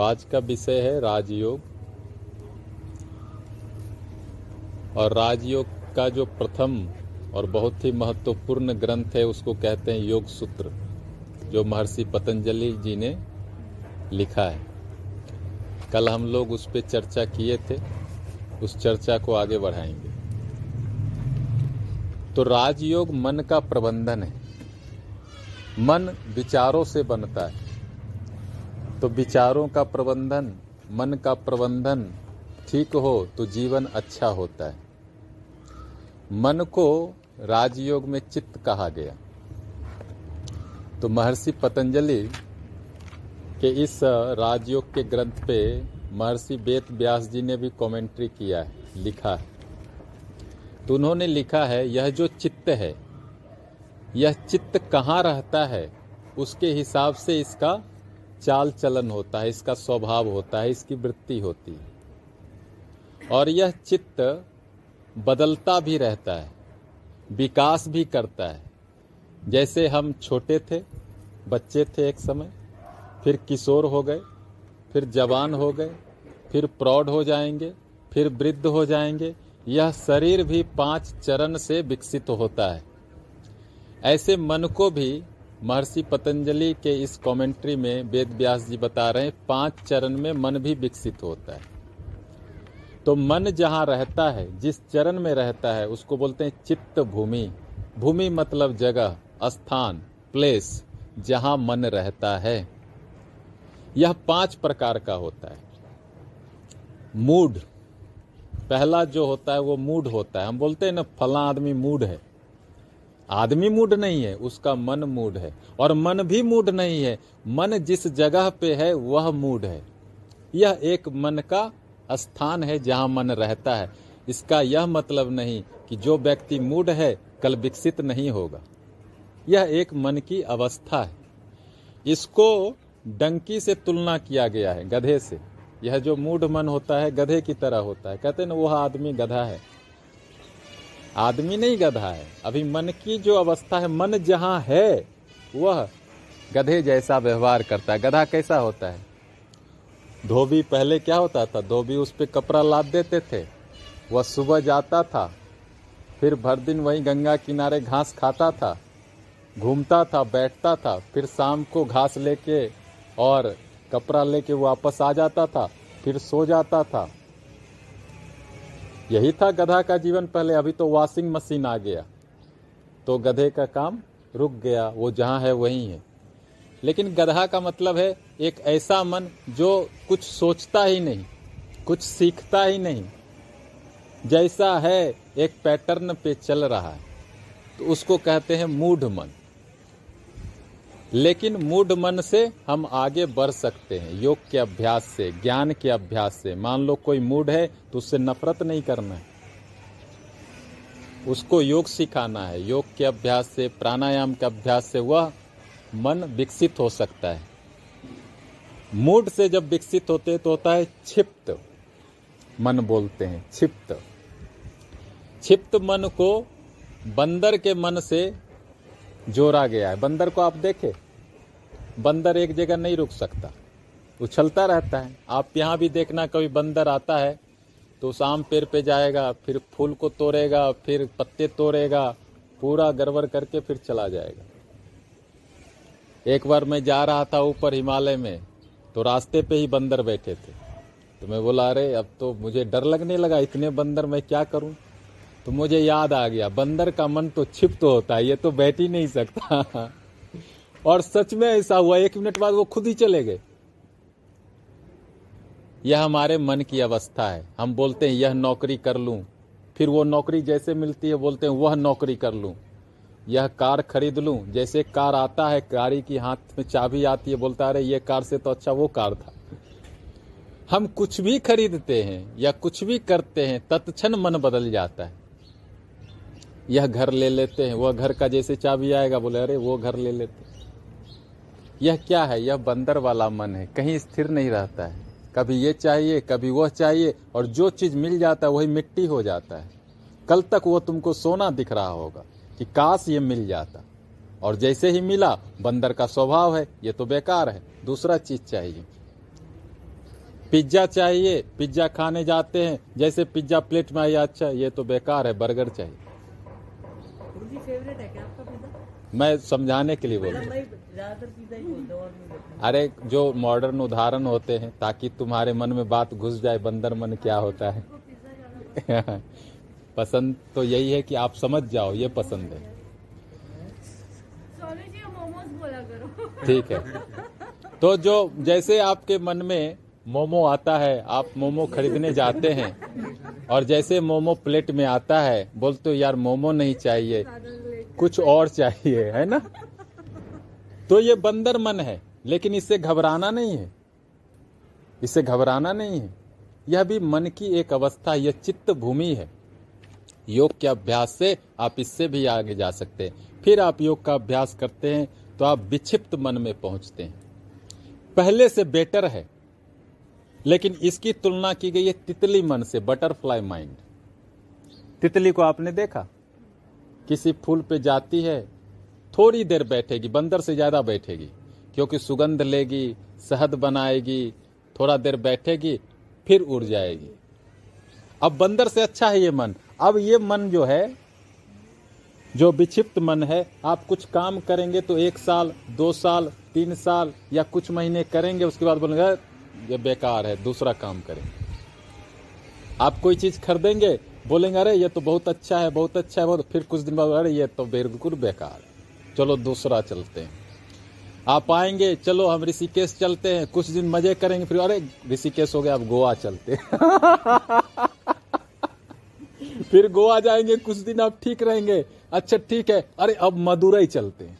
आज का विषय है राजयोग। और राजयोग का जो प्रथम और बहुत ही महत्वपूर्ण ग्रंथ है, उसको कहते हैं योग सूत्र, जो महर्षि पतंजलि जी ने लिखा है। कल हम लोग उस पर चर्चा किए थे, उस चर्चा को आगे बढ़ाएँगे। तो राजयोग मन का प्रबंधन है। मन विचारों से बनता है। तो विचारों का प्रबंधन, मन का प्रबंधन ठीक हो तो जीवन अच्छा होता है। मन को राजयोग में चित्त कहा गया। तो महर्षि पतंजलि के इस राजयोग के ग्रंथ पे महर्षि वेद व्यास जी ने भी कमेंट्री किया है, लिखा है। तो उन्होंने लिखा है, यह जो चित्त है, यह चित्त कहाँ रहता है, उसके हिसाब से इसका चाल चलन होता है, इसका स्वभाव होता है, इसकी वृत्ति होती है। और यह चित्त बदलता भी रहता है, विकास भी करता है। जैसे हम छोटे थे, बच्चे थे एक समय, फिर किशोर हो गए, फिर जवान हो गए, फिर प्रौढ़ हो जाएँगे, फिर वृद्ध हो जाएँगे, यह शरीर भी पाँच चरण से विकसित होता है। ऐसे मन को भी महर्षि पतंजलि के इस कमेंट्री में वेद व्यास जी बता रहे हैं, पाँच चरण में मन भी विकसित होता है। तो मन जहाँ रहता है, जिस चरण में रहता है, उसको बोलते हैं चित्त भूमि। भूमि मतलब जगह, स्थान प्लेस जहाँ मन रहता है। यह पाँच प्रकार का होता है। मूड, पहला जो होता है वो मूड होता है। हम बोलते हैं ना, फला आदमी मूड है। आदमी मूड नहीं है, उसका मन मूड है। और मन भी मूड नहीं है, मन जिस जगह पे है, वह मूड है। यह एक मन का स्थान है जहाँ मन रहता है। इसका यह मतलब नहीं कि जो व्यक्ति मूड है, कल विकसित नहीं होगा। यह एक मन की अवस्था है। इसको डंकी से तुलना किया गया है, गधे से। यह जो मूड मन होता है, गधे की तरह होता है। कहते हैं ना, वह आदमी गधा है। आदमी नहीं गधा है। अभी मन की जो अवस्था है, मन जहाँ है, वह गधे जैसा व्यवहार करता है। गधा कैसा होता है? धोबी पहले क्या होता था? धोबी उस पर कपड़ा लाद देते थे। वह सुबह जाता था, फिर भर दिन वहीं गंगा किनारे घास खाता था, घूमता था, बैठता था, फिर शाम को घास लेके और कपड़ा लेके वापस आ जाता था, फिर सो जाता था। यही था गधा का जीवन पहले, अभी तो वॉशिंग मशीन आ गया। तो गधे का काम रुक गया, वो जहाँ है वहीं है। लेकिन गधा का मतलब है एक ऐसा मन जो कुछ सोचता ही नहीं, कुछ सीखता ही नहीं। जैसा है, एक पैटर्न पे चल रहा है। तो उसको कहते हैं मूढ़ मन। लेकिन मूड मन से हम आगे बढ़ सकते हैं, योग के अभ्यास से, ज्ञान के अभ्यास से। मान लो कोई मूड है तो उससे नफरत नहीं करना है। उसको योग सिखाना है। योग के अभ्यास से, प्राणायाम के अभ्यास से वह मन विकसित हो सकता है। मूड से जब विकसित होते तो होता है क्षिप्त। मन बोलते हैं, क्षिप्त। क्षिप्त मन को बंदर के मन से जोड़ा गया है। बंदर को आप देखे। बंदर एक जगह नहीं रुक सकता। उछलता रहता है। आप यहाँ भी देखना, कभी बंदर आता है तो उस आम पेड़ पे जाएगा, फिर फूल को तोड़ेगा, फिर पत्ते तोड़ेगा, पूरा गड़बड़ करके फिर चला जाएगा। एक बार मैं जा रहा था ऊपर हिमालय में तो रास्ते पे ही बंदर बैठे थे। तो मैं बोला, अरे, अब तो मुझे डर लगने लगा, इतने बंदर मैं क्या करूँ? तो मुझे याद आ गया, बंदर का मन तो क्षिप्त तो होता है, ये तो बैठ ही नहीं सकता। और सच में ऐसा हुआ, एक मिनट बाद वो खुद ही चले गए। यह हमारे मन की अवस्था है। हम बोलते हैं, यह नौकरी कर लूँ। फिर वो नौकरी जैसे मिलती है, बोलते हैं, वह नौकरी कर लूँ। यह कार खरीद लूँ। जैसे कार आता है, गाड़ी की हाथ में चाबी आती है, बोलता, अरे, ये कार से तो अच्छा वो कार था। हम कुछ भी खरीदते हैं या कुछ भी करते हैं, तत्क्षण मन बदल जाता है। यह घर ले लेते हैं। वह घर का जैसे चाबी आएगा, बोले, अरे, वो घर ले लेते यह क्या है? यह बंदर वाला मन है। कहीं स्थिर नहीं रहता है। कभी ये चाहिए, कभी वह चाहिए, और जो चीज़ मिल जाता है, वही मिट्टी हो जाता है। कल तक वो तुमको सोना दिख रहा होगा कि काश ये मिल जाता। और जैसे ही मिला, बंदर का स्वभाव है, ये तो बेकार है। दूसरा चीज़ चाहिए। पिज्जा चाहिए। पिज्जा खाने जाते हैं। जैसे पिज्जा प्लेट में आया अच्छा ये तो बेकार है, बर्गर चाहिए। गुरुजी फेवरेट है क्या आपका पिज्जा मैं समझाने के लिए बोल रहा मतलब हूँ ही हूँ बोलता। अरे जो मॉडर्न उदाहरण होते हैं ताकि तुम्हारे मन में बात घुस जाए बंदर मन क्या होता है। पसंद तो यही है कि आप समझ जाओ ये पसंद है। सोनू जी मोमोज बोला करो। ठीक है। तो जो जैसे आपके मन में मोमो आता है, आप मोमो खरीदने जाते हैं। और जैसे मोमो प्लेट में आता है बोलते हो यार मोमो नहीं चाहिए, कुछ और चाहिए, है ना? तो ये बंदर मन है, लेकिन इससे घबराना नहीं है। इससे घबराना नहीं है। यह भी मन की एक अवस्था, यह चित्त भूमि है। योग के अभ्यास से आप इससे भी आगे जा सकते हैं। फिर आप योग का अभ्यास करते हैं तो आप विक्षिप्त मन में पहुँचते हैं। पहले से बेटर है लेकिन इसकी तुलना की गई है तितली मन से बटरफ्लाई माइंड तितली को आपने देखा? किसी फूल पे जाती है थोड़ी देर बैठेगी बंदर से ज़्यादा बैठेगी क्योंकि सुगंध लेगी शहद बनाएगी थोड़ा देर बैठेगी फिर उड़ जाएगी। अब बंदर से अच्छा है ये मन। अब ये मन जो है जो विक्षिप्त मन है आप कुछ काम करेंगे तो एक साल दो साल तीन साल या कुछ महीने करेंगे उसके बाद बोलेंगे "अरे, ये बेकार है, दूसरा काम करें। आप कोई चीज़ खरीदेंगे, बोलेंगे, अरे, ये तो बहुत अच्छा है, बहुत अच्छा है बहुत फिर कुछ दिन बाद, अरे, ये तो बिल्कुल बेकार चलो, दूसरा चलते हैं। आप आएँगे, चलो, हम ऋषिकेश चलते हैं, कुछ दिन मज़े करेंगे। फिर, अरे, ऋषिकेश हो गया, अब गोवा चलते फिर गोवा जाएँगे, कुछ दिन आप ठीक रहेंगे। अच्छा ठीक है। अरे, अब मदुरई चलते हैं।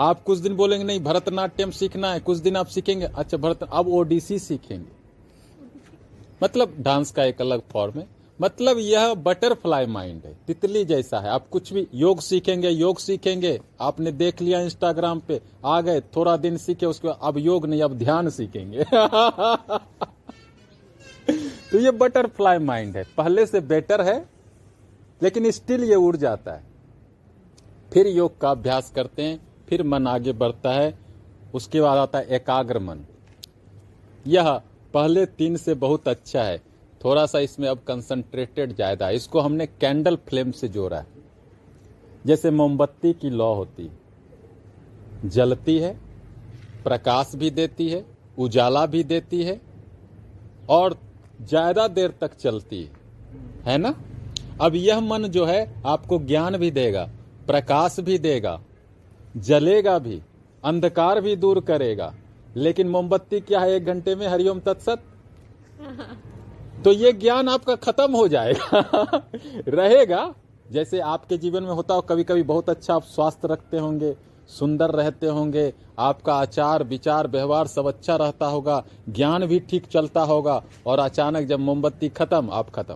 आप कुछ दिन बोलेंगे, नहीं, भरतनाट्यम सीखना है। कुछ दिन आप सीखेंगे अच्छा भरत अब ओडिसी सीखेंगे। मतलब डांस का एक अलग फॉर्म है। मतलब यह बटरफ्लाई माइंड है, तितली जैसा है। आप कुछ भी योग सीखेंगे योग सीखेंगे। आपने देख लिया इंस्टाग्राम पे, आ गए, थोड़ा दिन सीखे, उसके बाद अब योग नहीं, अब ध्यान सीखेंगे। तो ये बटरफ्लाई माइंड है। पहले से बेटर है, लेकिन स्टिल ये उड़ जाता है। फिर योग का अभ्यास करते हैं। फिर मन आगे बढ़ता है, उसके बाद आता है एकाग्र मन। यह पहले तीन से बहुत अच्छा है। थोड़ा सा इसमें अब कंसंट्रेटेड ज़्यादा है। इसको हमने कैंडल फ्लेम से जोड़ा है। जैसे मोमबत्ती की लौ होती जलती है, प्रकाश भी देती है, उजाला भी देती है, और ज़्यादा देर तक चलती है। है ना? अब यह मन जो है, आपको ज्ञान भी देगा, प्रकाश भी देगा जलेगा भी अंधकार भी दूर करेगा। लेकिन मोमबत्ती क्या है एक घंटे में हरिओम तत्सत? तो ये ज्ञान आपका खत्म हो जाएगा। रहेगा जैसे आपके जीवन में होता हो कभी कभी बहुत अच्छा आप स्वास्थ्य रखते होंगे सुंदर रहते होंगे आपका आचार विचार व्यवहार सब अच्छा रहता होगा ज्ञान भी ठीक चलता होगा और अचानक जब मोमबत्ती खत्म आप खत्म।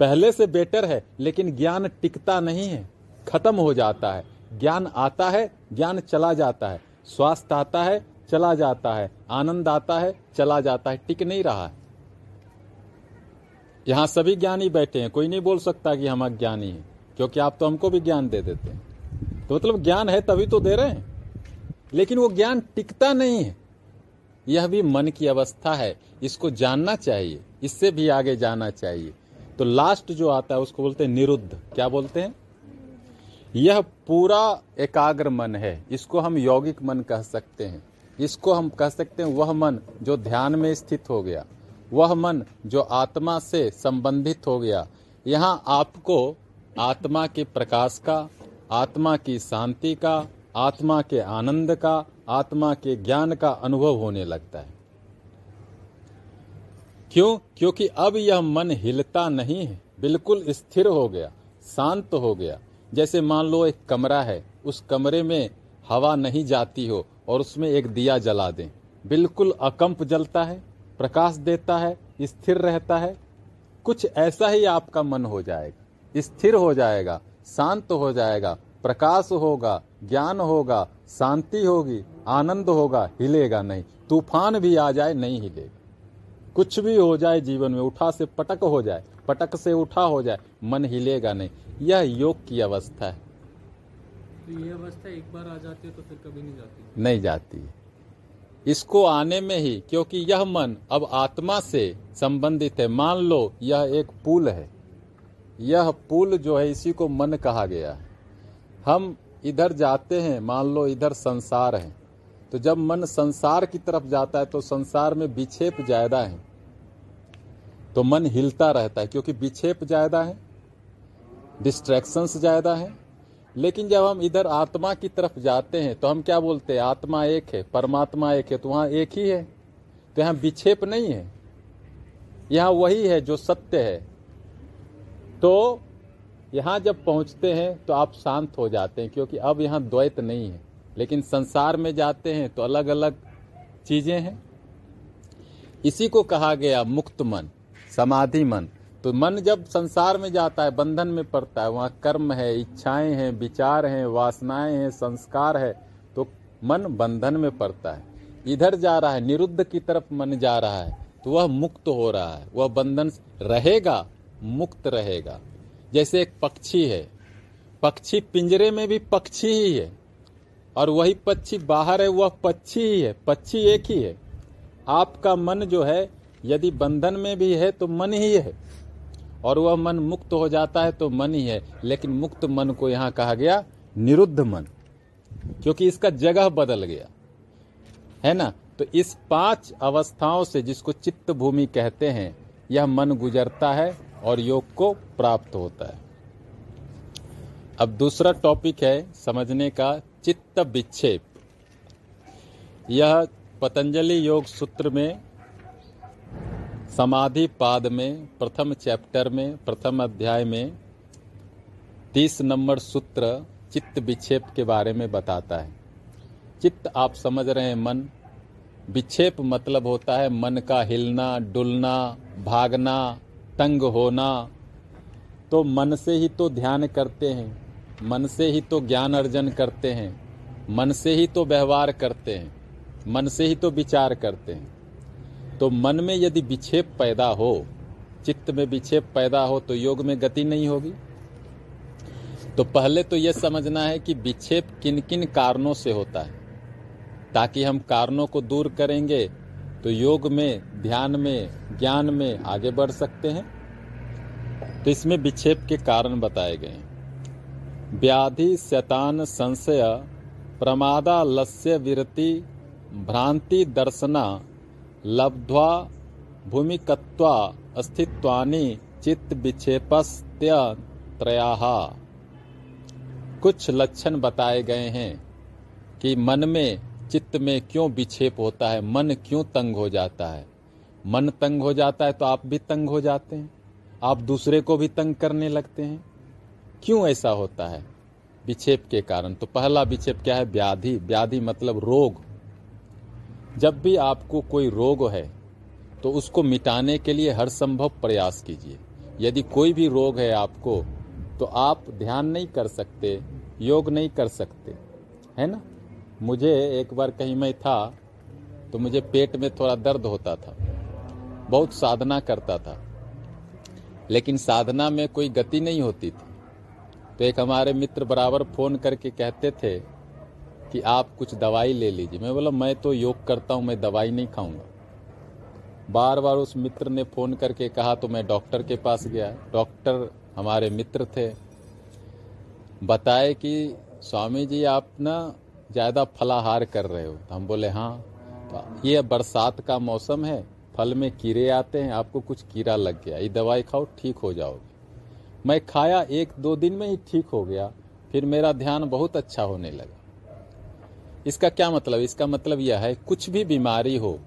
पहले से बेटर है लेकिन ज्ञान टिकता नहीं है खत्म हो जाता है। ज्ञान आता है, ज्ञान चला जाता है। स्वास्थ्य आता है, चला जाता है। आनंद आता है, चला जाता है। टिक नहीं रहा है। यहाँ सभी ज्ञानी बैठे हैं। कोई नहीं बोल सकता कि हम अज्ञानी हैं, क्योंकि आप तो हमको भी ज्ञान दे देते हैं। तो मतलब ज्ञान है तभी तो दे रहे हैं। लेकिन वो ज्ञान टिकता नहीं है। यह भी मन की अवस्था है। इसको जानना चाहिए। इससे भी आगे जाना चाहिए। तो लास्ट जो आता है, उसको बोलते हैं निरुद्ध। क्या बोलते हैं? यह पूरा एकाग्र मन है। इसको हम यौगिक मन कह सकते हैं। इसको हम कह सकते हैं वह मन जो ध्यान में स्थित हो गया। वह मन जो आत्मा से संबंधित हो गया। यहाँ आपको आत्मा के प्रकाश का, आत्मा की शांति का, आत्मा के आनंद का, आत्मा के ज्ञान का अनुभव होने लगता है। क्यों? क्योंकि अब यह मन हिलता नहीं है। बिल्कुल स्थिर हो गया, शांत हो गया। जैसे मान लो एक कमरा है, उस कमरे में हवा नहीं जाती हो और उसमें एक दिया जला दें। बिल्कुल अकंप जलता है, प्रकाश देता है, स्थिर रहता है। कुछ ऐसा ही आपका मन हो जाएगा। स्थिर हो जाएगा, शांत हो जाएगा, प्रकाश होगा, ज्ञान होगा, शांति होगी, आनंद होगा, हिलेगा नहीं। तूफ़ान भी आ जाए, नहीं हिलेगा। कुछ भी हो जाए जीवन में, उठा से पटक हो जाए पटक से उठा हो जाए मन हिलेगा नहीं। यह योग की अवस्था है। तो ये अवस्था एक बार आ जाती है तो फिर कभी नहीं जाती। नहीं जाती। है इसको आने में ही क्योंकि यह मन अब आत्मा से संबंधित है। मान लो यह एक पुल है। यह पुल जो है इसी को मन कहा गया है। हम इधर जाते हैं मान लो इधर संसार है। तो जब मन संसार की तरफ़ जाता है तो संसार में विक्षेप ज़्यादा है। तो मन हिलता रहता है, क्योंकि विक्षेप ज़्यादा है डिस्ट्रैक्शंस ज़्यादा है। लेकिन जब हम इधर आत्मा की तरफ़ जाते हैं तो हम क्या बोलते हैं? आत्मा एक है, परमात्मा एक है तो वहाँ एक ही है। तो यहाँ विक्षेप नहीं है। यहाँ वही है जो सत्य है। तो यहाँ जब पहुँचते हैं तो आप शांत हो जाते हैं, क्योंकि अब यहाँ द्वैत नहीं है। लेकिन संसार में जाते हैं तो अलग अलग चीज़ें हैं। इसी को कहा गया मुक्त मन। समाधि मन। तो मन जब संसार में जाता है, बंधन में पड़ता है, वहाँ कर्म है, इच्छाएँ हैं, विचार हैं, वासनाएँ हैं, संस्कार है तो मन बंधन में पड़ता है। इधर जा रहा है, निरुद्ध की तरफ़ मन जा रहा है तो वह मुक्त हो रहा है। वह बंधन रहेगा, मुक्त रहेगा। जैसे एक पक्षी है। पक्षी पिंजरे में भी पक्षी ही है। और वही पक्षी बाहर है, वह पक्षी ही है, पक्षी एक ही है। आपका मन जो है यदि बंधन में भी है तो मन ही है। और वह मन मुक्त हो जाता है तो मन ही है। लेकिन मुक्त मन को यहाँ कहा गया निरुद्ध मन, क्योंकि इसका जगह बदल गया। है ना? तो इस पाँच अवस्थाओं से जिसको चित्त भूमि कहते हैं, यह मन गुजरता है और योग को प्राप्त होता है। अब दूसरा टॉपिक है समझने का चित्त विक्षेप। यह पतंजलि योग सूत्र में समाधि पाद में, प्रथम चैप्टर में, प्रथम अध्याय में तीस नंबर सूत्र चित्त विक्षेप के बारे में बताता है। चित्त आप समझ रहे हैं मन। विक्षेप मतलब होता है मन का हिलना, डुलना, भागना, तंग होना। तो मन से ही तो ध्यान करते हैं, मन से ही तो ज्ञान अर्जन करते हैं, मन से ही तो व्यवहार करते हैं, मन से ही तो विचार करते हैं। तो मन में यदि विक्षेप पैदा हो, चित्त में विक्षेप पैदा हो तो योग में गति नहीं होगी। तो पहले तो यह समझना है कि विक्षेप किन किन कारणों से होता है। ताकि हम कारणों को दूर करेंगे तो योग में, ध्यान में, ज्ञान में आगे बढ़ सकते हैं। तो इसमें विक्षेप के कारण बताए गए हैं। व्याधि, शैतान, संशय प्रमादा लस्य विरति, भ्रांति, दर्शना लब्ध्वा भूमिकत्वा अस्तित्वानि चित्त विक्षेपस्त्य त्रयाहा कुछ लक्षण बताए गए हैं कि मन में, चित्त में क्यों विक्षेप होता है, मन क्यों तंग हो जाता है? मन तंग हो जाता है तो आप भी तंग हो जाते हैं। आप दूसरे को भी तंग करने लगते हैं। क्यों ऐसा होता है? विक्षेप के कारण। तो पहला विक्षेप क्या है? व्याधि। व्याधि मतलब रोग। जब भी आपको कोई रोग है तो उसको मिटाने के लिए हर संभव प्रयास कीजिए। यदि कोई भी रोग है आपको तो आप ध्यान नहीं कर सकते, योग नहीं कर सकते। है ना? मुझे एक बार कहीं मैं था तो मुझे पेट में थोड़ा दर्द होता था। बहुत साधना करता था। लेकिन साधना में कोई गति नहीं होती थी। तो एक हमारे मित्र बराबर फ़ोन करके कहते थे कि आप कुछ दवाई ले लीजिए। मैं बोला, मैं तो योग करता हूँ, मैं दवाई नहीं खाऊँगा। बार बार उस मित्र ने फ़ोन करके कहा तो मैं डॉक्टर के पास गया। डॉक्टर हमारे मित्र थे। बताए कि, स्वामी जी, आप ना ज़्यादा फलाहार कर रहे हो। तो हम बोले हाँ। तो ये बरसात का मौसम है, फल में कीड़े आते हैं, आपको कुछ कीड़ा लग गया। ये दवाई खाओ, ठीक हो जाओगे। मैं खाया एक दो दिन में ही ठीक हो गया। फिर मेरा ध्यान बहुत अच्छा होने लगा। इसका क्या मतलब? इसका मतलब यह है, कुछ भी बीमारी हो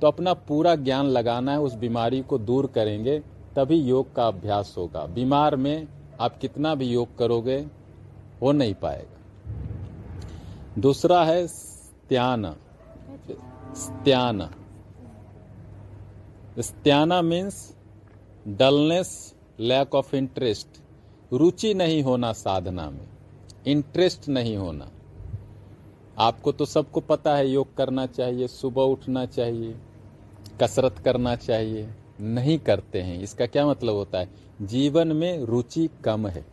तो अपना पूरा ज्ञान लगाना है, उस बीमारी को दूर करेंगे, तभी योग का अभ्यास होगा। बीमार में आप कितना भी योग करोगे, हो नहीं पाएगा। दूसरा है स्त्यान। स्त्यान। स्त्याना means dullness lack of interest रुचि नहीं होना साधना में। इंटरेस्ट नहीं होना। आपको तो सबको पता है, योग करना चाहिए, सुबह उठना चाहिए, कसरत करना चाहिए, नहीं करते हैं। इसका क्या मतलब होता है? जीवन में रुचि कम है।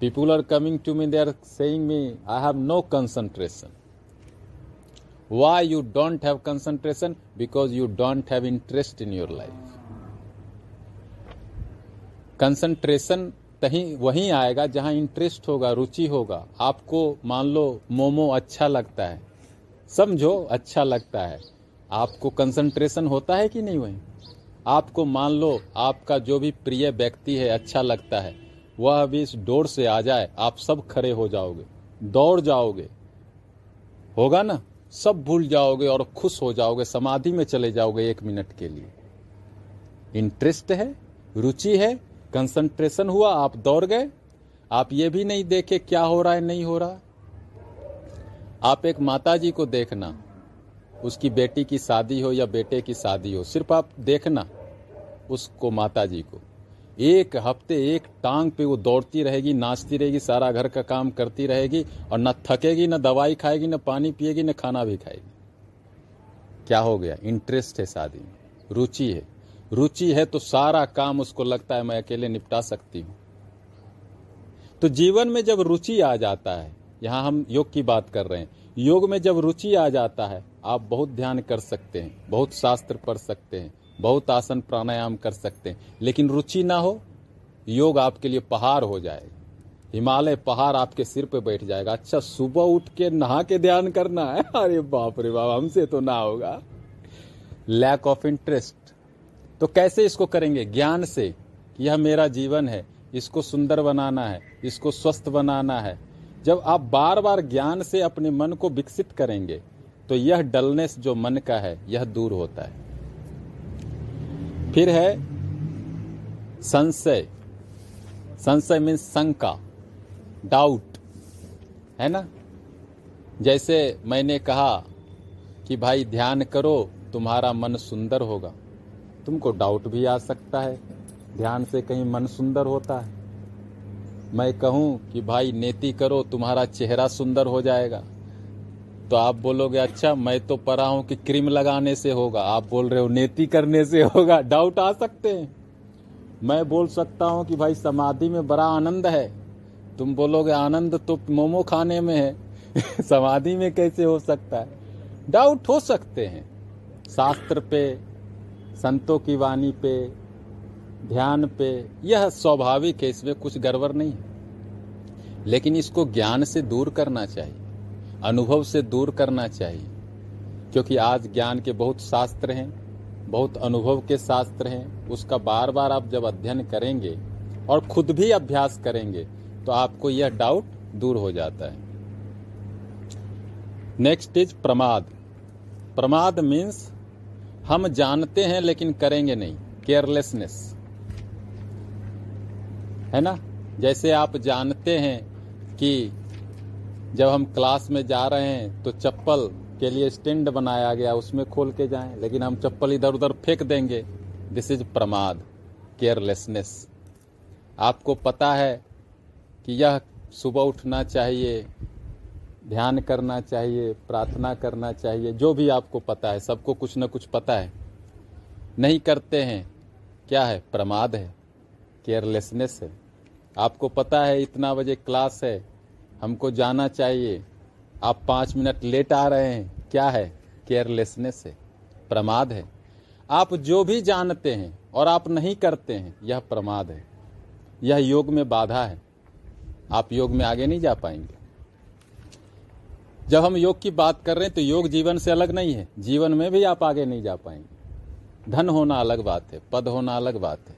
People are coming to me they are saying me I have no concentration why you don't have concentration? Because you don't have interest in your life. Concentration कहीं वहीं आएगा जहाँ इंटरेस्ट होगा, रुचि होगा। आपको मान लो मोमो अच्छा लगता है, समझो अच्छा लगता है। आपको कंसंट्रेशन होता है कि नहीं वहीं? आपको मान लो आपका जो भी प्रिय व्यक्ति है अच्छा लगता है, वह अभी इस डोर से आ जाए, आप सब खड़े हो जाओगे, दौड़ जाओगे। होगा ना? सब भूल जाओगे और खुश हो जाओगे, समाधि में चले जाओगे एक मिनट के लिए। इंटरेस्ट है, रुचि है कंसंट्रेशन हुआ, आप दौड़ गए। आप ये भी नहीं देखे क्या हो रहा है, नहीं हो रहा। आप एक माता जी को देखना। उसकी बेटी की शादी हो या बेटे की शादी हो, सिर्फ़ आप देखना उसको माता जी को। एक हफ़्ते एक टांग पे वो दौड़ती रहेगी, नाचती रहेगी, सारा घर का काम करती रहेगी और ना थकेगी, ना दवाई खाएगी, ना पानी पिएगी, न खाना भी खाएगी। क्या हो गया? इंटरेस्ट है शादी में, रुचि है। रुचि है तो सारा काम उसको लगता है मैं अकेले निपटा सकती हूँ। तो जीवन में जब रुचि आ जाता है, यहाँ हम योग की बात कर रहे हैं, योग में जब रुचि आ जाता है, आप बहुत ध्यान कर सकते हैं, बहुत शास्त्र पढ़ सकते हैं, बहुत आसन प्राणायाम कर सकते हैं, लेकिन रुचि ना हो, योग आपके लिए पहाड़ हो जाएगा। हिमालय पहाड़ आपके सिर पे बैठ जाएगा। अच्छा सुबह उठ के नहा के ध्यान करना है? अरे बाप रे बाप, हमसे तो ना होगा। लैक ऑफ़ इंटरेस्ट तो कैसे इसको करेंगे? ज्ञान से यह मेरा जीवन है, इसको सुंदर बनाना है, इसको स्वस्थ बनाना है। जब आप बार बार ज्ञान से अपने मन को विकसित करेंगे तो यह डलनेस जो मन का है, यह दूर होता है। फिर है संशय। संशय मीन्स शंका डाउट है ना? जैसे मैंने कहा कि भाई ध्यान करो, तुम्हारा मन सुंदर होगा। तुमको डाउट भी आ सकता है। ध्यान से कहीं मन सुंदर होता है। मैं कहूँ कि भाई, नेति करो, तुम्हारा चेहरा सुंदर हो जाएगा। तो आप बोलोगे अच्छा मैं तो पढ़ा हूँ कि क्रीम लगाने से होगा। आप बोल रहे हो, नेति करने से होगा। डाउट आ सकते हैं। मैं बोल सकता हूँ कि, भाई, समाधि में बड़ा आनंद है। तुम बोलोगे, आनंद तो मोमो खाने में है। समाधि में कैसे हो सकता है? डाउट हो सकते हैं। शास्त्र पे संतों की वाणी पे, ध्यान पे, यह स्वाभाविक है, इसमें कुछ गड़बड़ नहीं है। लेकिन इसको ज्ञान से दूर करना चाहिए, अनुभव से दूर करना चाहिए, क्योंकि आज ज्ञान के बहुत शास्त्र हैं, बहुत अनुभव के शास्त्र हैं, उसका बार बार आप जब अध्ययन करेंगे और खुद भी अभ्यास करेंगे तो आपको यह डाउट दूर हो जाता है। नेक्स्ट इज़ प्रमाद प्रमाद मीन्स हम जानते हैं लेकिन करेंगे नहीं। केयरलेसनेस है ना? जैसे आप जानते हैं कि जब हम क्लास में जा रहे हैं तो चप्पल के लिए स्टैंड बनाया गया, उसमें खोल के जाएँ, लेकिन हम चप्पल इधर उधर फेंक देंगे। दिस इज़ प्रमाद केयरलेसनेस आपको पता है कि यह सुबह उठना चाहिए ध्यान करना चाहिए, प्रार्थना करना चाहिए, जो भी आपको पता है, सबको कुछ ना कुछ पता है। नहीं करते हैं, क्या है? प्रमाद है केयरलेसनेस है। आपको पता है इतना बजे क्लास है, हमको जाना चाहिए। आप पाँच मिनट लेट आ रहे हैं, क्या है? केयरलेसनेस है, प्रमाद है। आप जो भी जानते हैं और आप नहीं करते हैं, यह प्रमाद है। यह योग में बाधा है। आप योग में आगे नहीं जा पाएँगे। जब हम योग की बात कर रहे हैं तो योग जीवन से अलग नहीं है। जीवन में भी आप आगे नहीं जा पाएँगे। धन होना अलग बात है, पद होना अलग बात है।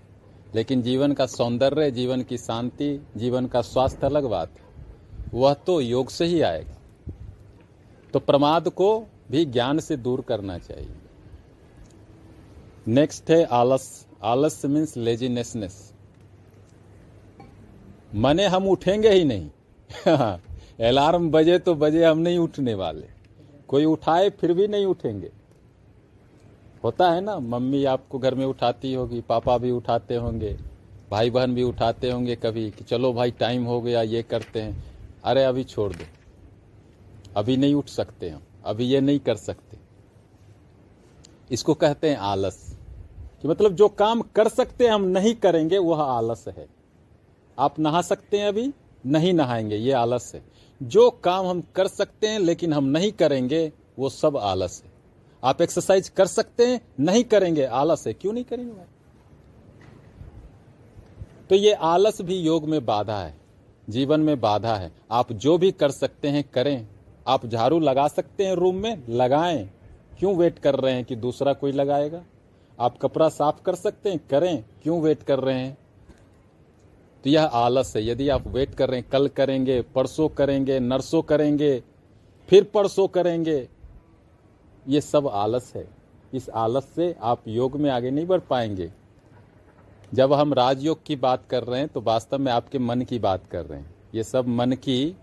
लेकिन जीवन का सौंदर्य, जीवन की शांति, जीवन का स्वास्थ्य अलग बात है। वह तो योग से ही आएगा। तो प्रमाद को भी ज्ञान से दूर करना चाहिए। नेक्स्ट है आलस। आलस मीन्स लेजीनेसनेस मने हम उठेंगे ही नहीं। अलार्म बजे तो बजे हम नहीं उठने वाले। कोई उठाए फिर भी नहीं उठेंगे। होता है ना, मम्मी आपको घर में उठाती होगी, पापा भी उठाते होंगे भाई बहन भी उठाते होंगे कभी कि चलो भाई टाइम हो गया, ये करते हैं। अरे अभी छोड़ दो। अभी नहीं उठ सकते हम। अभी ये नहीं कर सकते। इसको कहते हैं आलस। कि मतलब जो काम कर सकते हम नहीं करेंगे, वह आलस है। आप नहा सकते हैं अभी, नहीं नहाएँगे, ये आलस है। जो काम हम कर सकते हैं, लेकिन हम नहीं करेंगे, वो सब आलस है। आप एक्सरसाइज कर सकते हैं, नहीं करेंगे, आलस है। क्यों नहीं करेंगे भाई? तो ये आलस भी योग में बाधा है, जीवन में बाधा है। आप जो भी कर सकते हैं, करें। आप झाड़ू लगा सकते हैं रूम में, लगाएँ। क्यों वेट कर रहे हैं कि दूसरा कोई लगाएगा? आप कपड़ा साफ़ कर सकते हैं, करें। क्यों वेट कर रहे हैं? तो यह आलस है। यदि आप वेट कर रहे हैं, कल करेंगे, परसों करेंगे, नरसों करेंगे, फिर परसों करेंगे, ये सब आलस है। इस आलस से आप योग में आगे नहीं बढ़ पाएँगे। जब हम राजयोग की बात कर रहे हैं तो वास्तव में आपके मन की बात कर रहे हैं। ये सब मन की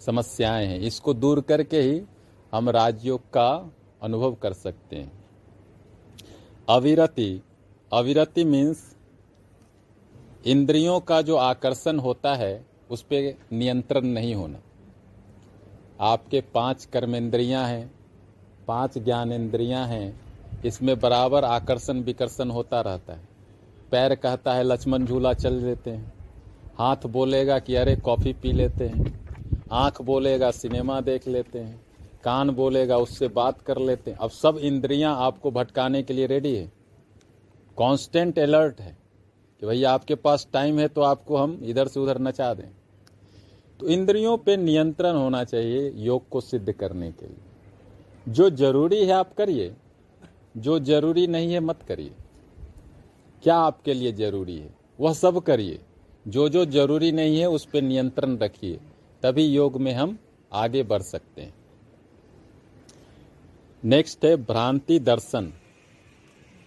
समस्याएँ हैं। इसको दूर करके ही हम राजयोग का अनुभव कर सकते हैं। अविरति। अविरति मीन्स इंद्रियों का जो आकर्षण होता है, उस पर नियंत्रण नहीं होना। आपके पाँच कर्मेंद्रियाँ हैं, पाँच ज्ञानेन्द्रियाँ हैं, इसमें बराबर आकर्षण विकर्षण होता रहता है। पैर कहता है, लक्ष्मण झूला चल लेते हैं। हाथ बोलेगा कि अरे कॉफ़ी पी लेते हैं। आँख बोलेगा, सिनेमा देख लेते हैं। कान बोलेगा, उससे बात कर लेते हैं। अब सब इंद्रियाँ आपको भटकाने के लिए रेडी है। कांस्टेंट अलर्ट है। कि भैया आपके पास टाइम है तो आपको हम इधर से उधर नचा दें। तो इंद्रियों पे नियंत्रण होना चाहिए योग को सिद्ध करने के लिए। जो ज़रूरी है आप करिए, जो ज़रूरी नहीं है मत करिए। क्या आपके लिए ज़रूरी है? वह सब करिए। जो जो ज़रूरी नहीं है उस पर नियंत्रण रखिए, तभी योग में हम आगे बढ़ सकते हैं। नेक्स्ट है भ्रांति दर्शन।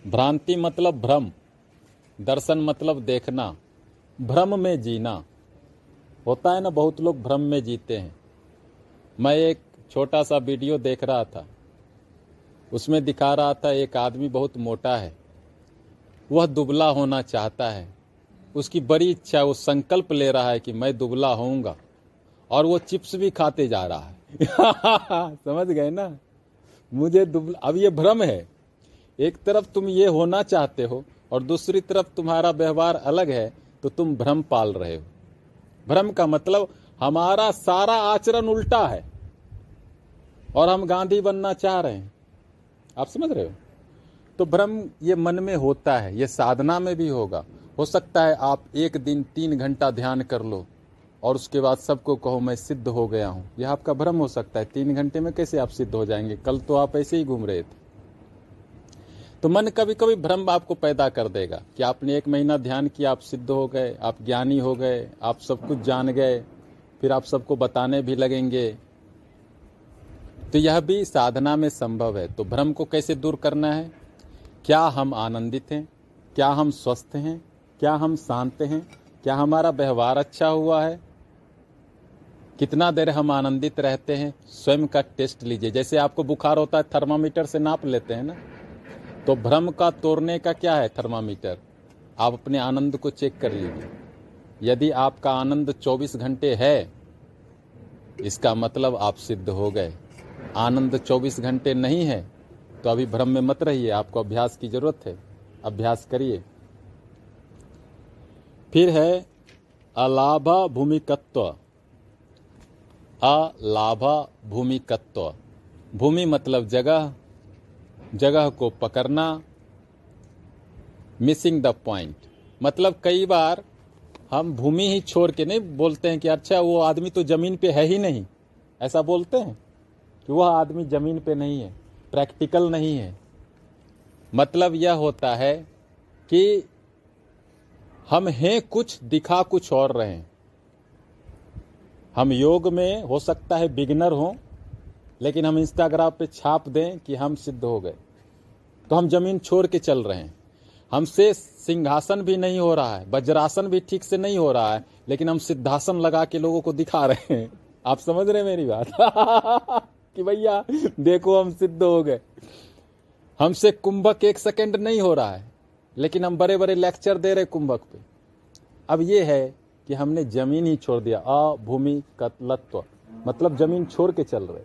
भ्रांति मतलब भ्रम। दर्शन मतलब देखना, भ्रम में जीना। होता है ना, बहुत लोग भ्रम में जीते हैं। मैं एक छोटा सा वीडियो देख रहा था। उसमें दिखा रहा था, एक आदमी बहुत मोटा है। वह दुबला होना चाहता है। उसकी बड़ी इच्छा, वो संकल्प ले रहा है कि मैं दुबला होऊँगा। और वो चिप्स भी खाते जा रहा है। समझ गए ना? मुझे दुबला, अब ये भ्रम है। एक तरफ़ तुम ये होना चाहते हो और दूसरी तरफ़ तुम्हारा व्यवहार अलग है तो तुम भ्रम पाल रहे हो। भ्रम का मतलब हमारा सारा आचरण उल्टा है और हम गांधी बनना चाह रहे हैं। आप समझ रहे हो? तो भ्रम ये मन में होता है, ये साधना में भी होगा। हो सकता है आप एक दिन तीन घंटा ध्यान कर लो और उसके बाद सबको कहो, मैं सिद्ध हो गया हूँ। यह आपका भ्रम हो सकता है। तीन घंटे में कैसे आप सिद्ध हो जाएँगे? कल तो आप ऐसे ही घूम रहे थे। तो मन कभी कभी भ्रम आपको पैदा कर देगा कि आपने एक महीना ध्यान किया, आप सिद्ध हो गए, आप ज्ञानी हो गए, आप सब कुछ जान गए, फिर आप सबको बताने भी लगेंगे। तो यह भी साधना में संभव है। तो भ्रम को कैसे दूर करना है? क्या हम आनंदित हैं? क्या हम स्वस्थ हैं? क्या हम शांत हैं? क्या हमारा व्यवहार अच्छा हुआ है? कितना देर हम आनंदित रहते हैं? स्वयं का टेस्ट लीजिए। जैसे आपको बुखार होता है, थर्मामीटर से नाप लेते हैं ना? तो भ्रम का तोड़ने का क्या है थर्मामीटर? आप अपने आनंद को चेक कर लीजिए। यदि आपका आनंद 24 घंटे है, इसका मतलब आप सिद्ध हो गए। आनंद 24 घंटे नहीं है तो अभी भ्रम में मत रहिए, आपको अभ्यास की ज़रूरत है। अभ्यास करिए। फिर है अलाभा भूमिकत्व अलाभा भूमिकत्व भूमि मतलब जगह जगह को पकड़ना। मिसिंग द पॉइंट मतलब कई बार हम भूमि ही छोड़ के नहीं बोलते हैं कि अच्छा वो आदमी तो ज़मीन पे है ही नहीं। ऐसा बोलते हैं? कि वह आदमी ज़मीन पे नहीं है प्रैक्टिकल नहीं है। मतलब यह होता है कि हम हैं कुछ, दिखा कुछ और रहे हम योग में हो सकता है बिगनर हो, लेकिन हम इंस्टाग्राम पे छाप दें कि हम सिद्ध हो गए। तो हम ज़मीन छोड़ के चल रहे हैं। हमसे सिंहासन भी नहीं हो रहा है, वज्रासन भी ठीक से नहीं हो रहा है, लेकिन हम सिद्धासन लगा के लोगों को दिखा रहे हैं। आप समझ रहे मेरी बात? कि भैया, देखो हम सिद्ध हो गए। हमसे कुंभक एक सेकंड नहीं हो रहा है, लेकिन हम बड़े बड़े लेक्चर दे रहे कुंभक पे। अब ये है कि हमने ज़मीन ही छोड़ दिया, अभूमि कतलत्व। मतलब ज़मीन छोड़ के चल रहे।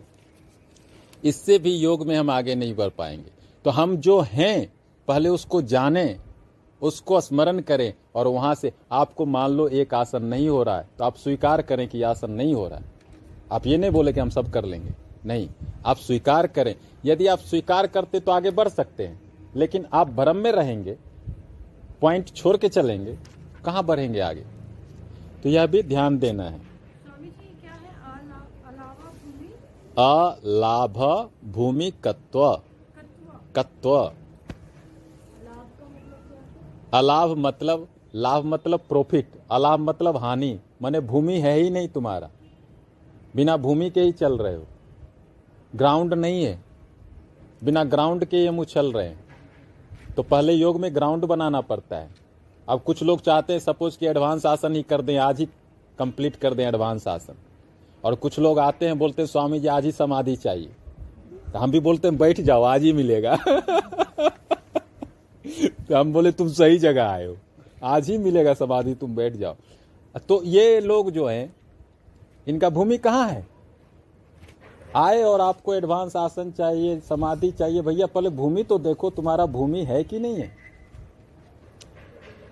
इससे भी योग में हम आगे नहीं बढ़ पाएँगे। तो हम जो हैं पहले उसको जाने उसको स्मरण करें और वहाँ से आपको मान लो एक आसन नहीं हो रहा है तो आप स्वीकार करें कि आसन नहीं हो रहा है। आप ये नहीं बोले कि हम सब कर लेंगे। नहीं आप स्वीकार करें। यदि आप स्वीकार करते तो आगे बढ़ सकते हैं लेकिन आप भ्रम में रहेंगे पॉइंट छोड़ के चलेंगे कहाँ बढ़ेंगे आगे? तो यह भी ध्यान देना है। अलाभ भूमि? कत्व कत्व। कत्व लाभ का क्या है अलाभ मतलब लाभ मतलब प्रॉफिट अलाभ मतलब हानि। माने भूमि है ही नहीं तुम्हारा। बिना भूमि के ही चल रहे हो। ग्राउंड नहीं है। बिना ग्राउंड के हम उछल रहे हैं। तो पहले योग में ग्राउंड बनाना पड़ता है। अब कुछ लोग चाहते हैं सपोज़ कि एडवांस आसन ही कर दें, आज ही कंप्लीट कर दें एडवांस आसन। और कुछ लोग आते हैं, बोलते हैं, स्वामी जी, आज ही समाधि चाहिए। तो हम भी बोलते हैं, बैठ जाओ, आज ही मिलेगा। तो हम बोले, तुम सही जगह आए हो। आज ही मिलेगा समाधि तुम बैठ जाओ। तो ये लोग जो हैं, इनका भूमि कहाँ है? आए और आपको एडवांस आसन चाहिए, समाधि चाहिए, भैया, पहले भूमि तो देखो, तुम्हारा भूमि है कि नहीं है?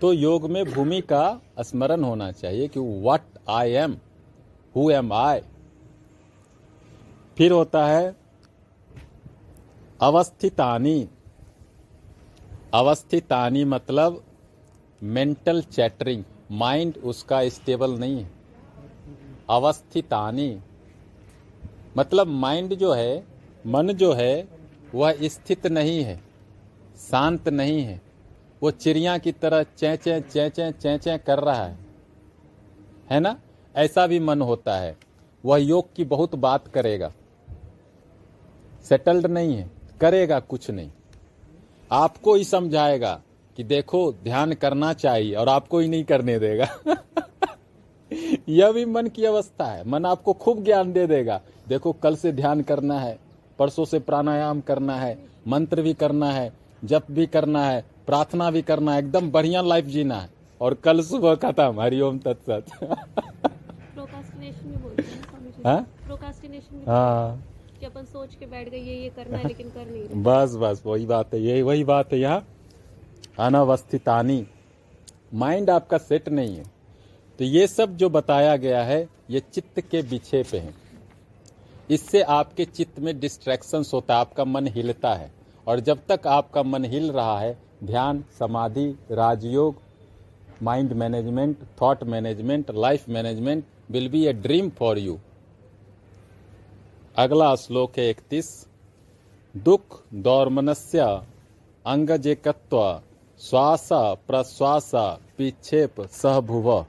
तो योग में भूमि का स्मरण होना चाहिए कि what I am who am I फिर होता है अवस्थितानी। अवस्थितानी मतलब मेंटल चैटरिंग माइंड उसका स्टेबल नहीं है। अवस्थितानी। मतलब माइंड जो है, मन जो है, वह स्थित नहीं है, शांत नहीं है। वो चिड़िया की तरह चै चै चै चै चै चै कर रहा है। है ना? ऐसा भी मन होता है। वह योग की बहुत बात करेगा। सेटल्ड नहीं है। करेगा कुछ नहीं। आपको ही समझाएगा कि देखो ध्यान करना चाहिए और आपको ही नहीं करने देगा। यह भी मन की अवस्था है। मन आपको खूब ज्ञान दे देगा। देखो कल से ध्यान करना है परसों से प्राणायाम करना है मंत्र भी करना है जप भी करना है प्रार्थना भी करना है। एकदम बढ़िया लाइफ जीना है। और कल सुबह खत्म हरिओम तत्सत। प्रोकास्टिनेशन भी बोलते हैं। कि अपन सोच के बैठ गए, ये ये करना है, लेकिन कर नहीं रहे। बस बस, वही बात है यही वही बात है यहाँ। अनवस्थितानी। माइंड आपका सेट नहीं है। तो ये सब जो बताया गया है, ये चित्त के पीछे पे है। इससे आपके चित्त में डिस्ट्रैक्शंस होता है, आपका मन हिलता है। और जब तक आपका मन हिल रहा है, ध्यान, समाधि, राजयोग mind management thought management life management will be a dream for you अगला श्लोक है इकतीस। दुख दौर्मनस्य अंगजेकत्व श्वास प्रश्वास पिछेप सहभुव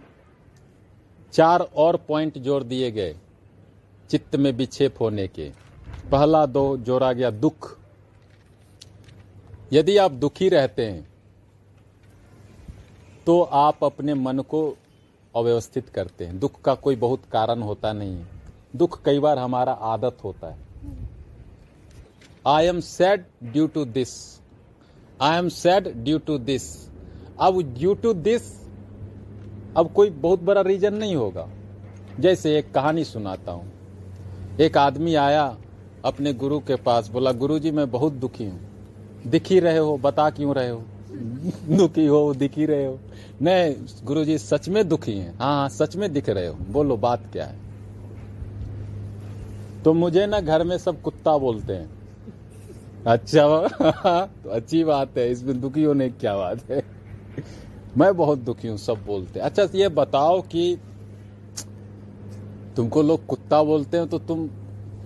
चार और पॉइंट जोड़ दिए गए चित्त में विक्षेप होने के। पहला दो जोड़ा गया दुख। यदि आप दुखी रहते हैं तो आप अपने मन को अव्यवस्थित करते हैं। दुख का कोई बहुत कारण होता नहीं है। दुख कई बार हमारा आदत होता है। I am sad due to this I am sad due to this अब ड्यू टू दिस अब कोई बहुत बड़ा रीजन नहीं होगा। जैसे एक कहानी सुनाता हूँ। एक आदमी आया अपने गुरु के पास, बोला गुरु जी मैं बहुत दुखी हूँ। दिख रहे हो, बता क्यों रहे हो? दुखी हो, दिख रहे हो। नहीं गुरु जी सच में दुखी हैं। हाँ हाँ सच में दिख रहे हो। बोलो, बात क्या है? तो मुझे ना घर में सब कुत्ता बोलते हैं। अच्छा तो अच्छी बात है, इसमें दुखी होने की क्या बात है? मैं बहुत दुखी हूँ, सब बोलते हैं। अच्छा ये बताओ कि तुमको लोग कुत्ता बोलते हैं तो तुम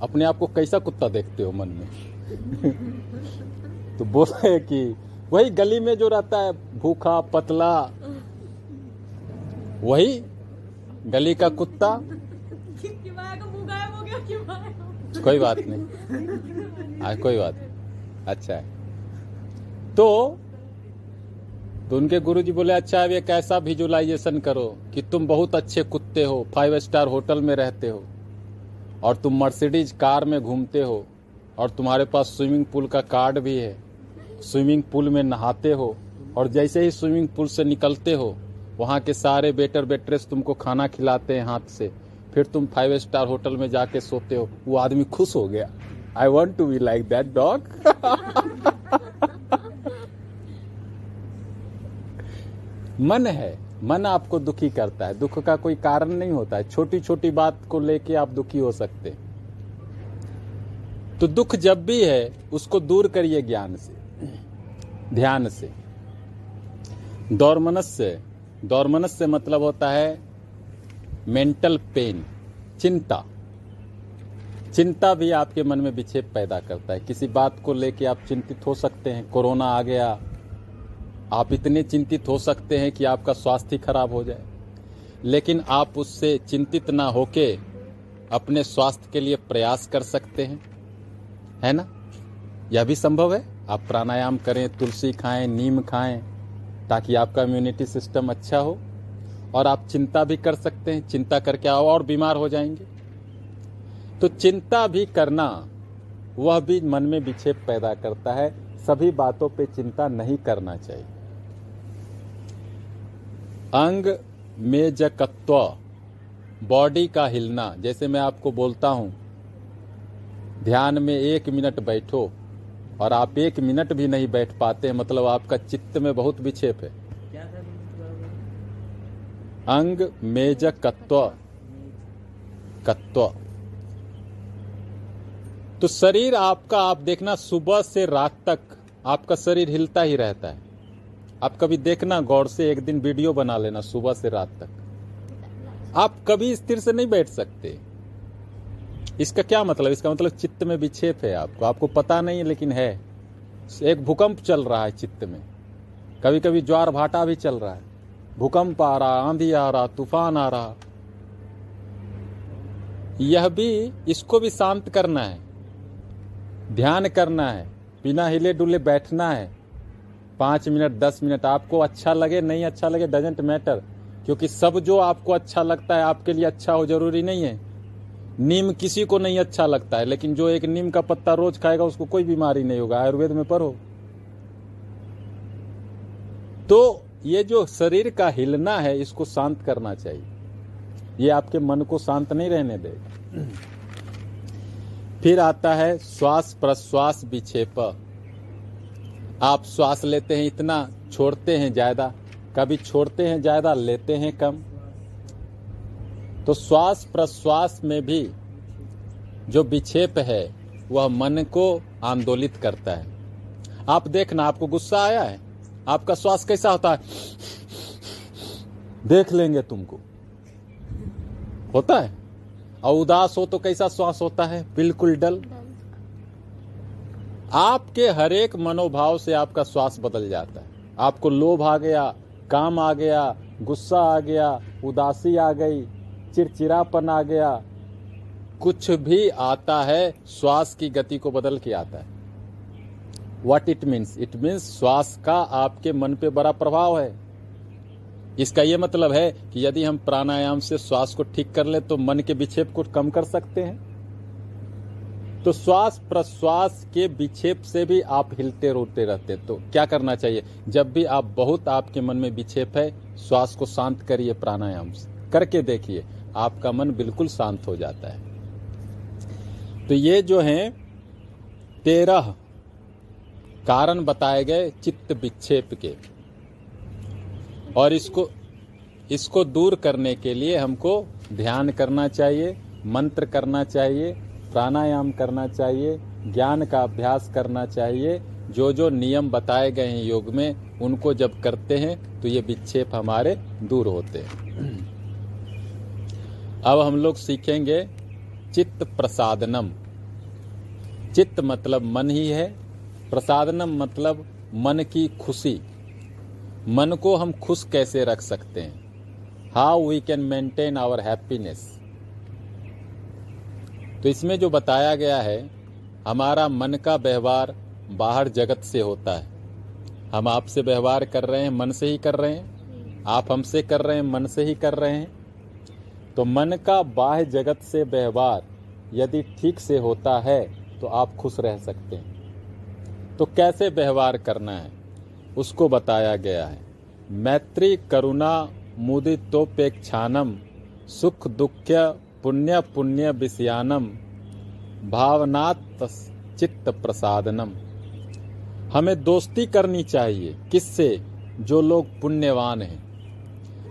अपने आप को कैसा कुत्ता देखते हो मन में? तो बोले कि वही गली में जो रहता है, भूखा, पतला, वही गली का कुत्ता कोई बात नहीं। हाँ कोई बात नहीं। अच्छा है। तो तो उनके गुरु जी बोले अच्छा अब एक ऐसा विजुलाइजेशन करो कि तुम बहुत अच्छे कुत्ते हो फाइव स्टार होटल में रहते हो और तुम मर्सिडीज कार में घूमते हो और तुम्हारे पास स्विमिंग पूल का कार्ड भी है। स्विमिंग पूल में नहाते हो और जैसे ही स्विमिंग पूल से निकलते हो, वहाँ के सारे बेटर बेटरेस तुमको खाना खिलाते हैं हाथ से। फिर तुम फाइव स्टार होटल में जाके सोते हो। वो आदमी खुश हो गया। I want to be like that dog मन है। मन आपको दुखी करता है। दुख का कोई कारण नहीं होता है। छोटी छोटी बात को लेके आप दुखी हो सकते हैं। तो दुख जब भी है, उसको दूर करिए ज्ञान से। ध्यान से। दौरमनस से दौरमनस से मतलब होता है मेंटल पेन चिंता। चिंता भी आपके मन में विक्षेप पैदा करता है। किसी बात को लेके आप चिंतित हो सकते हैं। कोरोना आ गया। आप इतने चिंतित हो सकते हैं कि आपका स्वास्थ्य खराब हो जाए। लेकिन आप उससे चिंतित ना होके अपने स्वास्थ्य के लिए प्रयास कर सकते हैं। है ना? यह भी संभव है? आप प्राणायाम करें, तुलसी खाएँ, नीम खाएँ, ताकि आपका इम्यूनिटी सिस्टम अच्छा हो। और आप चिंता भी कर सकते हैं, चिंता करके आओ, और बीमार हो जाएँगे। तो चिंता भी करना, वह भी मन में विक्षेप पैदा करता है। सभी बातों पे चिंता नहीं करना चाहिए। अंग मेजकत्व, बॉडी का हिलना, जैसे मैं आपको बोलता हूँ, ध्यान में एक मिनट बैठो, और आप एक मिनट भी नहीं बैठ पाते मतलब आपका चित्त में बहुत विक्षेप है। अंग मेजकत्व कत्व। तो शरीर आपका, आप देखना सुबह से रात तक, आपका शरीर हिलता ही रहता है। आप कभी देखना, गौर से एक दिन वीडियो बना लेना सुबह से रात तक। आप कभी स्थिर से नहीं बैठ सकते। इसका क्या मतलब? इसका मतलब चित्त में विक्षेप है आपको। आपको पता नहीं है लेकिन है। एक भूकंप चल रहा है चित्त में। कभी कभी ज्वार भाटा भी चल रहा है। भूकंप आ रहा आंधी आ रहा तूफ़ान आ रहा यह भी इसको भी शांत करना है। ध्यान करना है। बिना हिले डुले बैठना है। पाँच मिनट, दस मिनट आपको अच्छा लगे, नहीं अच्छा लगे डजेंट मैटर क्योंकि सब जो आपको अच्छा लगता है, आपके लिए अच्छा हो ज़रूरी नहीं है। नीम किसी को नहीं अच्छा लगता है, लेकिन जो एक नीम का पत्ता रोज खाएगा, उसको कोई बीमारी नहीं होगा। आयुर्वेद में पढ़ो। तो ये जो शरीर का हिलना है, इसको शांत करना चाहिए। ये आपके मन को शांत नहीं रहने देगा फिर आता है श्वास प्रश्वास विक्षेप। आप श्वास लेते हैं इतना, छोड़ते हैं ज़्यादा, कभी छोड़ते हैं ज़्यादा, लेते हैं कम। तो श्वास प्रश्वास में भी जो विक्षेप है, वह मन को आंदोलित करता है। आप देखना, आपको गुस्सा आया है? आपका श्वास कैसा होता है? देख लेंगे तुमको। होता है? और उदास हो तो कैसा श्वास होता है? बिल्कुल डल। आपके हरेक मनोभाव से आपका श्वास बदल जाता है। आपको लोभ आ गया, काम आ गया, गुस्सा आ गया, उदासी आ गई, चिड़चिड़ापन आ गया। कुछ भी आता है, श्वास की गति को बदल के आता है। What it means it means श्वास का आपके मन पे बड़ा प्रभाव है। इसका यह मतलब है कि यदि हम प्राणायाम से श्वास को ठीक कर ले तो मन के विक्षेप को कम कर सकते हैं। तो श्वास प्रश्वास के विक्षेप से भी आप हिलते रोते रहते तो क्या करना चाहिए? जब भी आप बहुत आपके मन में विक्षेप है, श्वास को शांत करिए प्राणायाम से। करके देखिए, आपका मन बिल्कुल शांत हो जाता है। तो ये जो है तेरह कारण बताए गए चित्त विक्षेप के। और इसको इसको दूर करने के लिए हमको ध्यान करना चाहिए, मंत्र करना चाहिए, प्राणायाम करना चाहिए, ज्ञान का अभ्यास करना चाहिए। जो जो नियम बताए गए हैं योग में, उनको जब करते हैं तो ये विक्षेप हमारे दूर होते हैं। अब हम लोग सीखेंगे चित्त प्रसादनम। चित्त मतलब मन ही है प्रसादनम मतलब मन की खुशी। मन को हम खुश कैसे रख सकते हैं? How we can maintain our happiness तो इसमें जो बताया गया है, हमारा मन का व्यवहार बाहर जगत से होता है। हम आपसे व्यवहार कर रहे हैं, मन से ही कर रहे हैं। आप हमसे कर रहे हैं, मन से ही कर रहे हैं। तो मन का बाह्य जगत से व्यवहार यदि ठीक से होता है तो आप खुश रह सकते हैं। तो कैसे व्यवहार करना है? उसको बताया गया है। मैत्री करुणा मुदितोपेक्षानम सुख दुख पुण्य पुण्य विषयानम भावनात् चित्त प्रसादनम। हमें दोस्ती करनी चाहिए। किससे? जो लोग पुण्यवान हैं।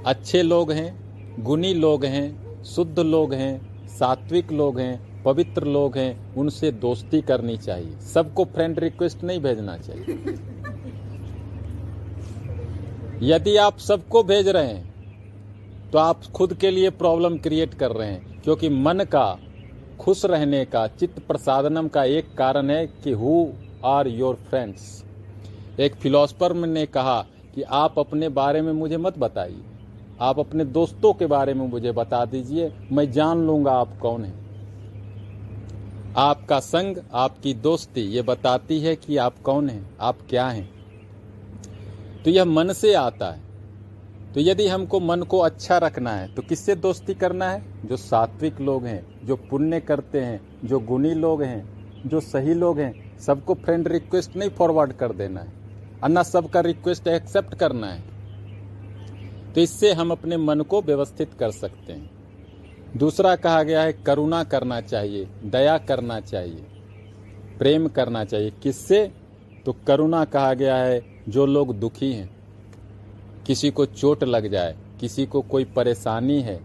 अच्छे लोग हैं, गुणी लोग हैं, शुद्ध लोग हैं, सात्विक लोग हैं पवित्र लोग हैं, उनसे दोस्ती करनी चाहिए। सबको फ्रेंड रिक्वेस्ट नहीं भेजना चाहिए। यदि आप सबको भेज रहे हैं तो आप खुद के लिए प्रॉब्लम क्रिएट कर रहे हैं, क्योंकि मन का, खुश रहने का, चित्त प्रसादनम का एक कारण है कि हु आर योर फ्रेंड्स एक फिलोसफर ने कहा कि आप अपने बारे में मुझे मत बताइए। आप अपने दोस्तों के बारे में मुझे बता दीजिए। मैं जान लूँगा आप कौन हैं। आपका संग, आपकी दोस्ती, ये बताती है कि आप कौन हैं, आप क्या हैं। तो यह मन से आता है। तो यदि हमको मन को अच्छा रखना है तो किससे दोस्ती करना है? जो सात्विक लोग हैं, जो पुण्य करते हैं, जो गुणी लोग हैं, जो सही लोग हैं, सबको फ्रेंड रिक्वेस्ट नहीं फॉरवर्ड कर देना है अन्ना सबका रिक्वेस्ट एक्सेप्ट करना है। तो इससे हम अपने मन को व्यवस्थित कर सकते हैं। दूसरा कहा गया है, करुणा करना चाहिए, दया करना चाहिए, प्रेम करना चाहिए। किससे? तो करुणा कहा गया है, जो लोग दुखी हैं, किसी को चोट लग जाए, किसी को कोई परेशानी है,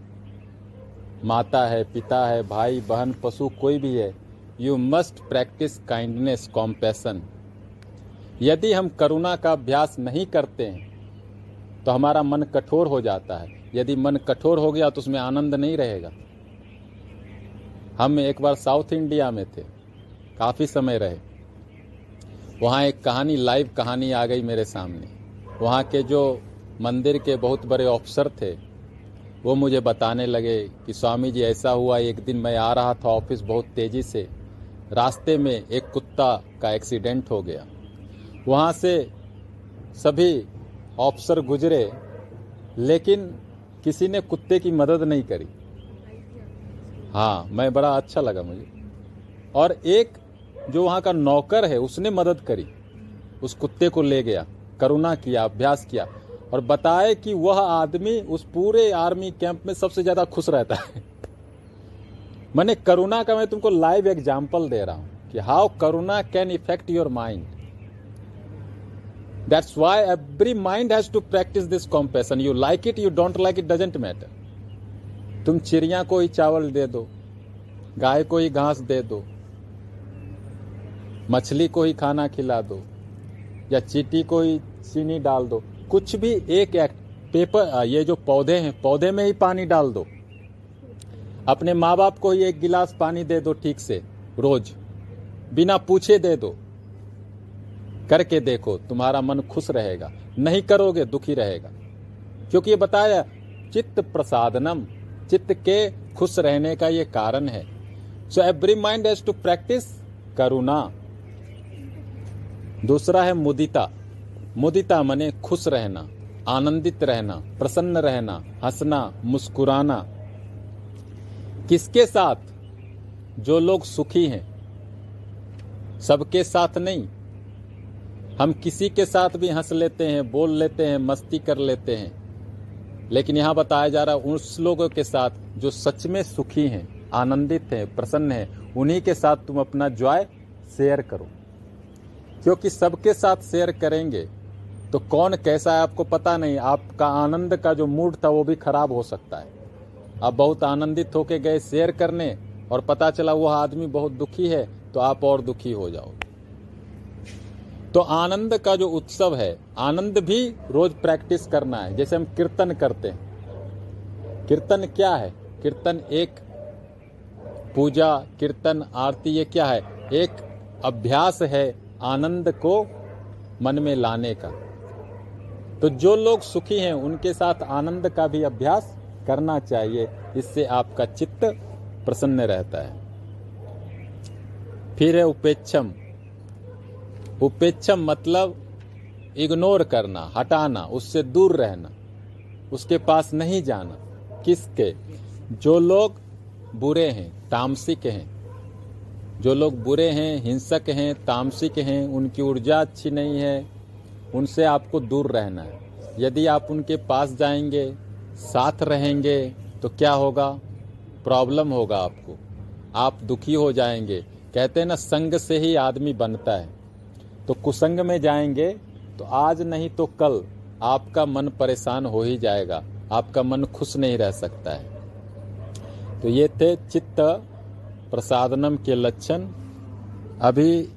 माता है, पिता है, भाई, बहन, पशु, कोई भी है you must practice kindness compassion यदि हम करुणा का अभ्यास नहीं करते हैं तो हमारा मन कठोर हो जाता है। यदि मन कठोर हो गया तो उसमें आनंद नहीं रहेगा। हम एक बार साउथ इंडिया में थे। काफ़ी समय रहे। वहाँ एक कहानी, लाइव कहानी आ गई मेरे सामने। वहाँ के जो मंदिर के बहुत बड़े ऑफिसर थे, वो मुझे बताने लगे कि स्वामी जी, ऐसा हुआ, एक दिन मैं आ रहा था ऑफ़िस बहुत तेज़ी से। रास्ते में एक कुत्ता का एक्सीडेंट हो गया। वहाँ से सभी ऑफिसर गुजरे, लेकिन किसी ने कुत्ते की मदद नहीं करी। हाँ मैं बड़ा अच्छा लगा मुझे। और एक जो वहाँ का नौकर है, उसने मदद करी। उस कुत्ते को ले गया, करुणा किया, अभ्यास किया, और बताए कि वह आदमी उस पूरे आर्मी कैंप में सबसे ज़्यादा खुश रहता है। मैंने करुणा का, मैं तुमको लाइव एग्ज़ाम्पल दे रहा हूँ कि how Karuna can affect your mind. That's why every mind has to practice this compassion you like it you don't like it doesn't matter तुम चिड़िया को ही चावल दे दो, गाय को ही घास दे दो, मछली को ही खाना खिला दो, या चीटी को ही चीनी डाल दो, कुछ भी एक एक्ट पेपर ये जो पौधे हैं, पौधे में ही पानी डाल दो। अपने माँ बाप को ही एक गिलास पानी दे दो ठीक से, रोज। बिना पूछे दे दो। करके देखो, तुम्हारा मन खुश रहेगा, नहीं करोगे दुखी रहेगा। क्योंकि ये बताया, चित्त प्रसादनम, चित्त के खुश रहने का ये कारण है। So every mind has to practice करुणा दूसरा है मुदिता। मुदिता मने खुश रहना, आनंदित रहना, प्रसन्न रहना, हंसना, मुस्कुराना। किसके साथ? जो लोग सुखी हैं, सबके साथ नहीं। हम किसी के साथ भी हंस लेते हैं, बोल लेते हैं, मस्ती कर लेते हैं। लेकिन यहाँ बताया जा रहा है, उस लोगों के साथ जो सच में सुखी हैं, आनंदित हैं, प्रसन्न हैं, उन्हीं के साथ तुम अपना जॉय शेयर करो। क्योंकि सबके साथ शेयर करेंगे तो कौन कैसा है आपको पता नहीं। आपका आनंद का जो मूड था, वो भी खराब हो सकता है। आप बहुत आनंदित होके गए शेयर करने, और पता चला वह आदमी बहुत दुखी है तो आप और दुखी हो जाओ तो आनंद का जो उत्सव है, आनंद भी रोज प्रैक्टिस करना है, जैसे हम कीर्तन करते हैं। कीर्तन क्या है? कीर्तन एक पूजा, कीर्तन, आरती, ये क्या है? एक अभ्यास है आनंद को मन में लाने का। तो जो लोग सुखी हैं, उनके साथ आनंद का भी अभ्यास करना चाहिए, इससे आपका चित्त प्रसन्न रहता है। फिर है उपेक्षम। उपेक्षम मतलब इग्नोर करना, हटाना, उससे दूर रहना, उसके पास नहीं जाना। किसके? जो लोग बुरे हैं, तामसिक हैं। जो लोग बुरे हैं, हिंसक हैं, तामसिक हैं, उनकी ऊर्जा अच्छी नहीं है, उनसे आपको दूर रहना है। यदि आप उनके पास जाएँगे, साथ रहेंगे तो क्या होगा? प्रॉब्लम होगा आपको। आप दुखी हो जाएँगे। कहते हैं ना, संग से ही आदमी बनता है। तो कुसंग में जाएँगे तो आज नहीं तो कल। आपका मन परेशान हो ही जाएगा। आपका मन खुश नहीं रह सकता है। तो ये थे चित्त प्रसादनम के लक्षण। अभी